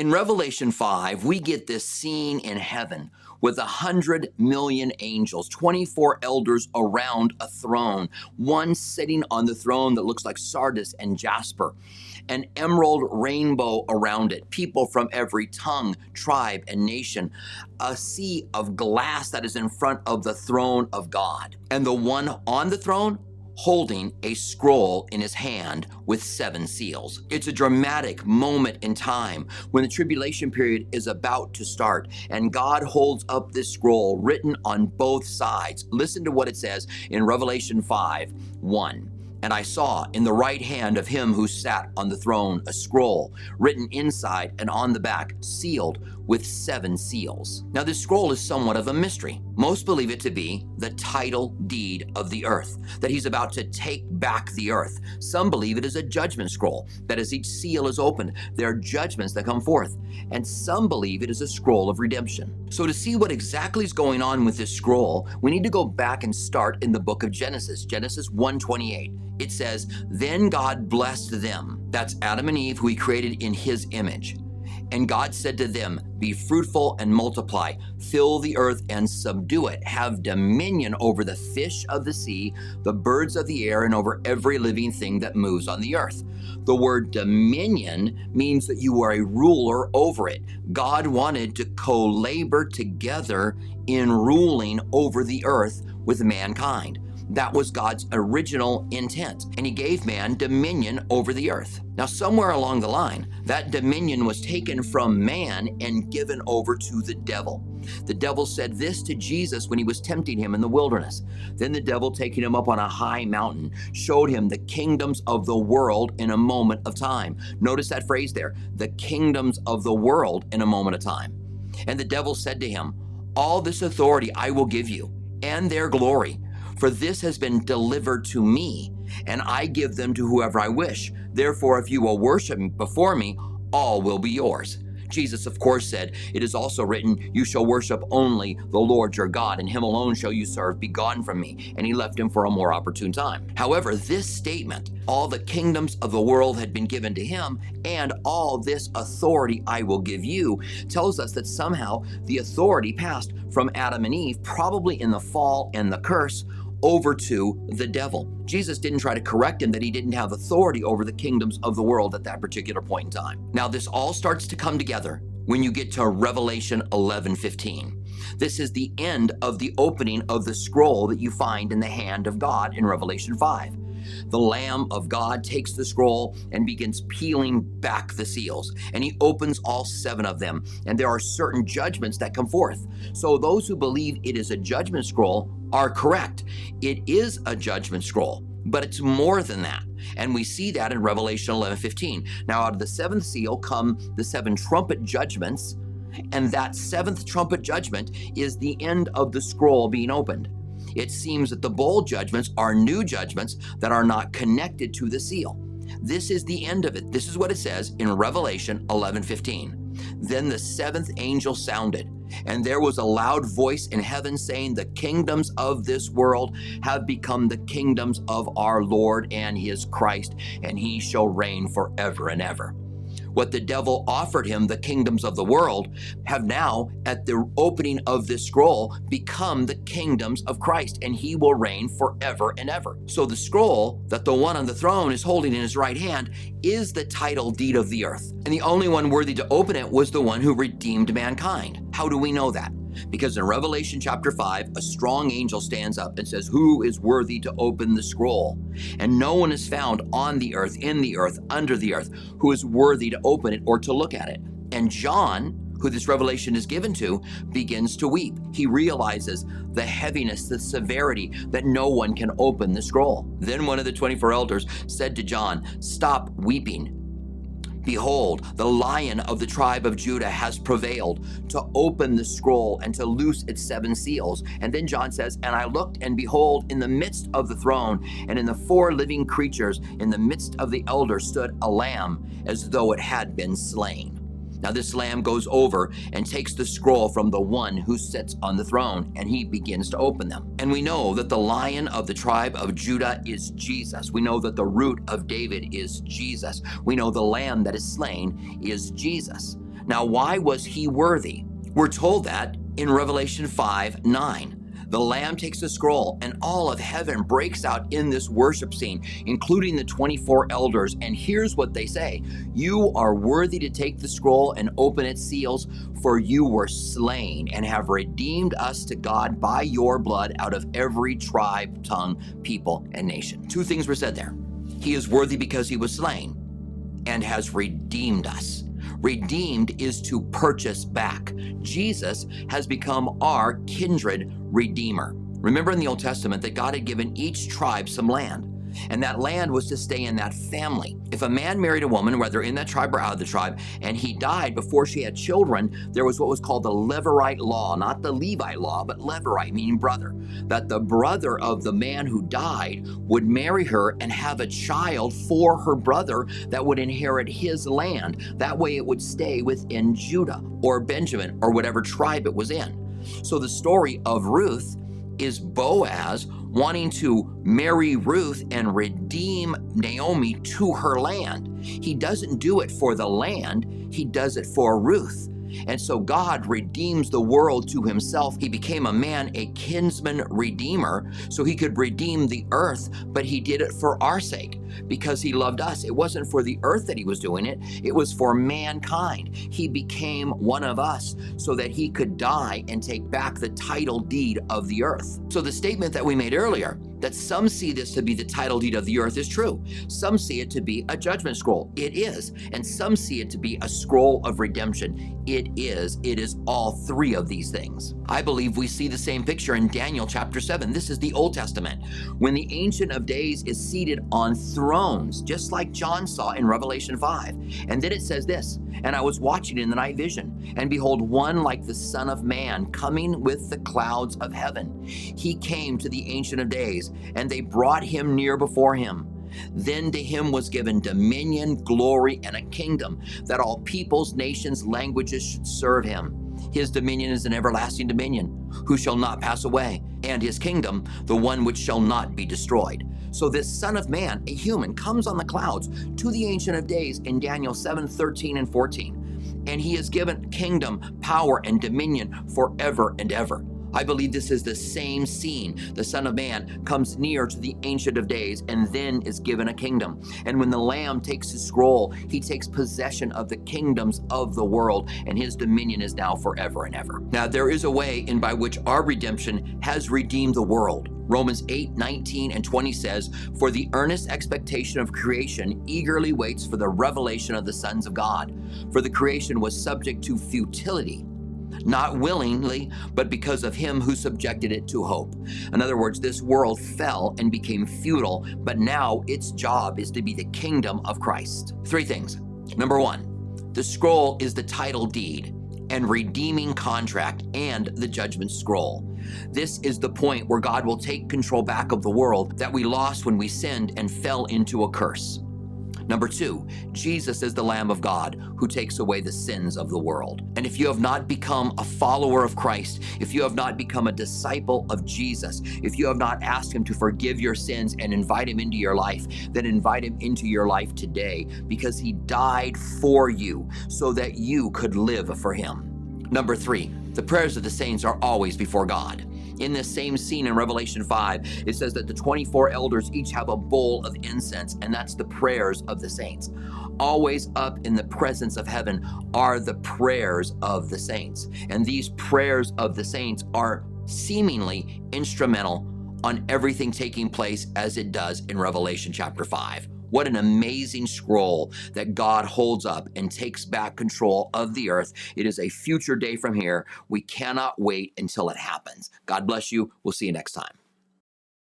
In Revelation 5, we get this scene in heaven with a hundred million angels, 24 elders around a throne, one sitting on the throne that looks like sardis and jasper, an emerald rainbow around it, people from every tongue, tribe, and nation, a sea of glass that is in front of the throne of God. And the one on the throne holding a scroll in his hand with seven seals. It's a dramatic moment in time when the tribulation period is about to start, and God holds up this scroll written on both sides. Listen to what it says in Revelation 5 1. And I saw in the right hand of him who sat on the throne a scroll written inside and on the back, sealed with seven seals. Now, this scroll is somewhat of a mystery. Most believe it to be the title deed of the earth, that he's about to take back the earth. Some believe it is a judgment scroll, that as each seal is opened, there are judgments that come forth. And some believe it is a scroll of redemption. So, to see what exactly is going on with this scroll, we need to go back and start in the book of Genesis, Genesis 128 it says, Then God blessed them. That's Adam and Eve, who he created in his image. And God said to them, Be fruitful and multiply, fill the earth and subdue it, have dominion over the fish of the sea, the birds of the air, and over every living thing that moves on the earth. The word dominion means that you are a ruler over it. God wanted to co labor together in ruling over the earth with mankind. That was God's original intent, and He gave man dominion over the earth. Now, somewhere along the line, that dominion was taken from man and given over to the devil. The devil said this to Jesus when he was tempting him in the wilderness. Then the devil, taking him up on a high mountain, showed him the kingdoms of the world in a moment of time. Notice that phrase there the kingdoms of the world in a moment of time. And the devil said to him, All this authority I will give you, and their glory for this has been delivered to me, and I give them to whoever I wish. Therefore, if you will worship before me, all will be yours. Jesus, of course, said, It is also written, You shall worship only the Lord your God, and him alone shall you serve. Be gone from me. And he left him for a more opportune time. However, this statement, all the kingdoms of the world had been given to him, and all this authority I will give you, tells us that somehow the authority passed from Adam and Eve, probably in the fall and the curse, over to the devil. Jesus didn't try to correct him that he didn't have authority over the kingdoms of the world at that particular point in time. Now, this all starts to come together when you get to Revelation 11 15. This is the end of the opening of the scroll that you find in the hand of God in Revelation 5. The Lamb of God takes the scroll and begins peeling back the seals, and he opens all seven of them, and there are certain judgments that come forth. So, those who believe it is a judgment scroll are correct. It is a judgment scroll, but it's more than that. And we see that in Revelation 11 15. Now, out of the seventh seal come the seven trumpet judgments, and that seventh trumpet judgment is the end of the scroll being opened. It seems that the bowl judgments are new judgments that are not connected to the seal. This is the end of it. This is what it says in Revelation 11 15. Then the seventh angel sounded, and there was a loud voice in heaven saying, The kingdoms of this world have become the kingdoms of our Lord and his Christ, and he shall reign forever and ever what the devil offered him, the kingdoms of the world, have now, at the opening of this scroll, become the kingdoms of Christ, and he will reign forever and ever. So the scroll that the one on the throne is holding in his right hand is the title deed of the earth. And the only one worthy to open it was the one who redeemed mankind. How do we know that? Because in Revelation chapter 5, a strong angel stands up and says, Who is worthy to open the scroll? And no one is found on the earth, in the earth, under the earth, who is worthy to open it or to look at it. And John, who this revelation is given to, begins to weep. He realizes the heaviness, the severity that no one can open the scroll. Then one of the 24 elders said to John, Stop weeping. Behold, the lion of the tribe of Judah has prevailed to open the scroll and to loose its seven seals. And then John says, And I looked, and behold, in the midst of the throne and in the four living creatures, in the midst of the elders, stood a lamb as though it had been slain. Now, this lamb goes over and takes the scroll from the one who sits on the throne, and he begins to open them. And we know that the lion of the tribe of Judah is Jesus. We know that the root of David is Jesus. We know the lamb that is slain is Jesus. Now, why was he worthy? We're told that in Revelation 5 9. The Lamb takes the scroll, and all of heaven breaks out in this worship scene, including the 24 elders. And here's what they say You are worthy to take the scroll and open its seals, for you were slain and have redeemed us to God by your blood out of every tribe, tongue, people, and nation. Two things were said there. He is worthy because he was slain and has redeemed us. Redeemed is to purchase back. Jesus has become our kindred redeemer. Remember in the Old Testament that God had given each tribe some land and that land was to stay in that family. If a man married a woman, whether in that tribe or out of the tribe, and he died before she had children, there was what was called the Levirate law, not the Levite law, but Levirate, meaning brother, that the brother of the man who died would marry her and have a child for her brother that would inherit his land. That way it would stay within Judah or Benjamin or whatever tribe it was in. So the story of Ruth is Boaz wanting to marry Ruth and redeem Naomi to her land. He doesn't do it for the land, he does it for Ruth. And so God redeems the world to himself. He became a man, a kinsman redeemer, so he could redeem the earth, but he did it for our sake because he loved us. It wasn't for the earth that he was doing it, it was for mankind. He became one of us so that he could die and take back the title deed of the earth. So the statement that we made earlier, that some see this to be the title deed of the earth is true. Some see it to be a judgment scroll. It is. And some see it to be a scroll of redemption. It is. It is all three of these things. I believe we see the same picture in Daniel chapter 7. This is the Old Testament. When the Ancient of Days is seated on thrones, just like John saw in Revelation 5. And then it says this And I was watching in the night vision, and behold, one like the Son of Man coming with the clouds of heaven. He came to the Ancient of Days, and they brought him near before him. Then to him was given dominion, glory, and a kingdom, that all peoples, nations, languages should serve him. His dominion is an everlasting dominion, who shall not pass away, and his kingdom, the one which shall not be destroyed. So this Son of Man, a human, comes on the clouds to the Ancient of Days in Daniel 7 13 and 14. And he is given kingdom, power, and dominion forever and ever. I believe this is the same scene. The Son of Man comes near to the Ancient of Days and then is given a kingdom. And when the Lamb takes his scroll, he takes possession of the kingdoms of the world, and his dominion is now forever and ever. Now, there is a way in by which our redemption has redeemed the world. Romans 8, 19, and 20 says, For the earnest expectation of creation eagerly waits for the revelation of the sons of God. For the creation was subject to futility not willingly, but because of him who subjected it to hope. In other words, this world fell and became futile, but now its job is to be the kingdom of Christ. Three things. Number one, the scroll is the title deed and redeeming contract and the judgment scroll. This is the point where God will take control back of the world that we lost when we sinned and fell into a curse. Number two, Jesus is the Lamb of God who takes away the sins of the world. And if you have not become a follower of Christ, if you have not become a disciple of Jesus, if you have not asked Him to forgive your sins and invite Him into your life, then invite Him into your life today because He died for you so that you could live for Him. Number three, the prayers of the saints are always before God. In this same scene in Revelation 5, it says that the 24 elders each have a bowl of incense, and that's the prayers of the saints. Always up in the presence of heaven are the prayers of the saints. And these prayers of the saints are seemingly instrumental on everything taking place as it does in Revelation chapter 5. What an amazing scroll that God holds up and takes back control of the earth. It is a future day from here. We cannot wait until it happens. God bless you. We'll see you next time.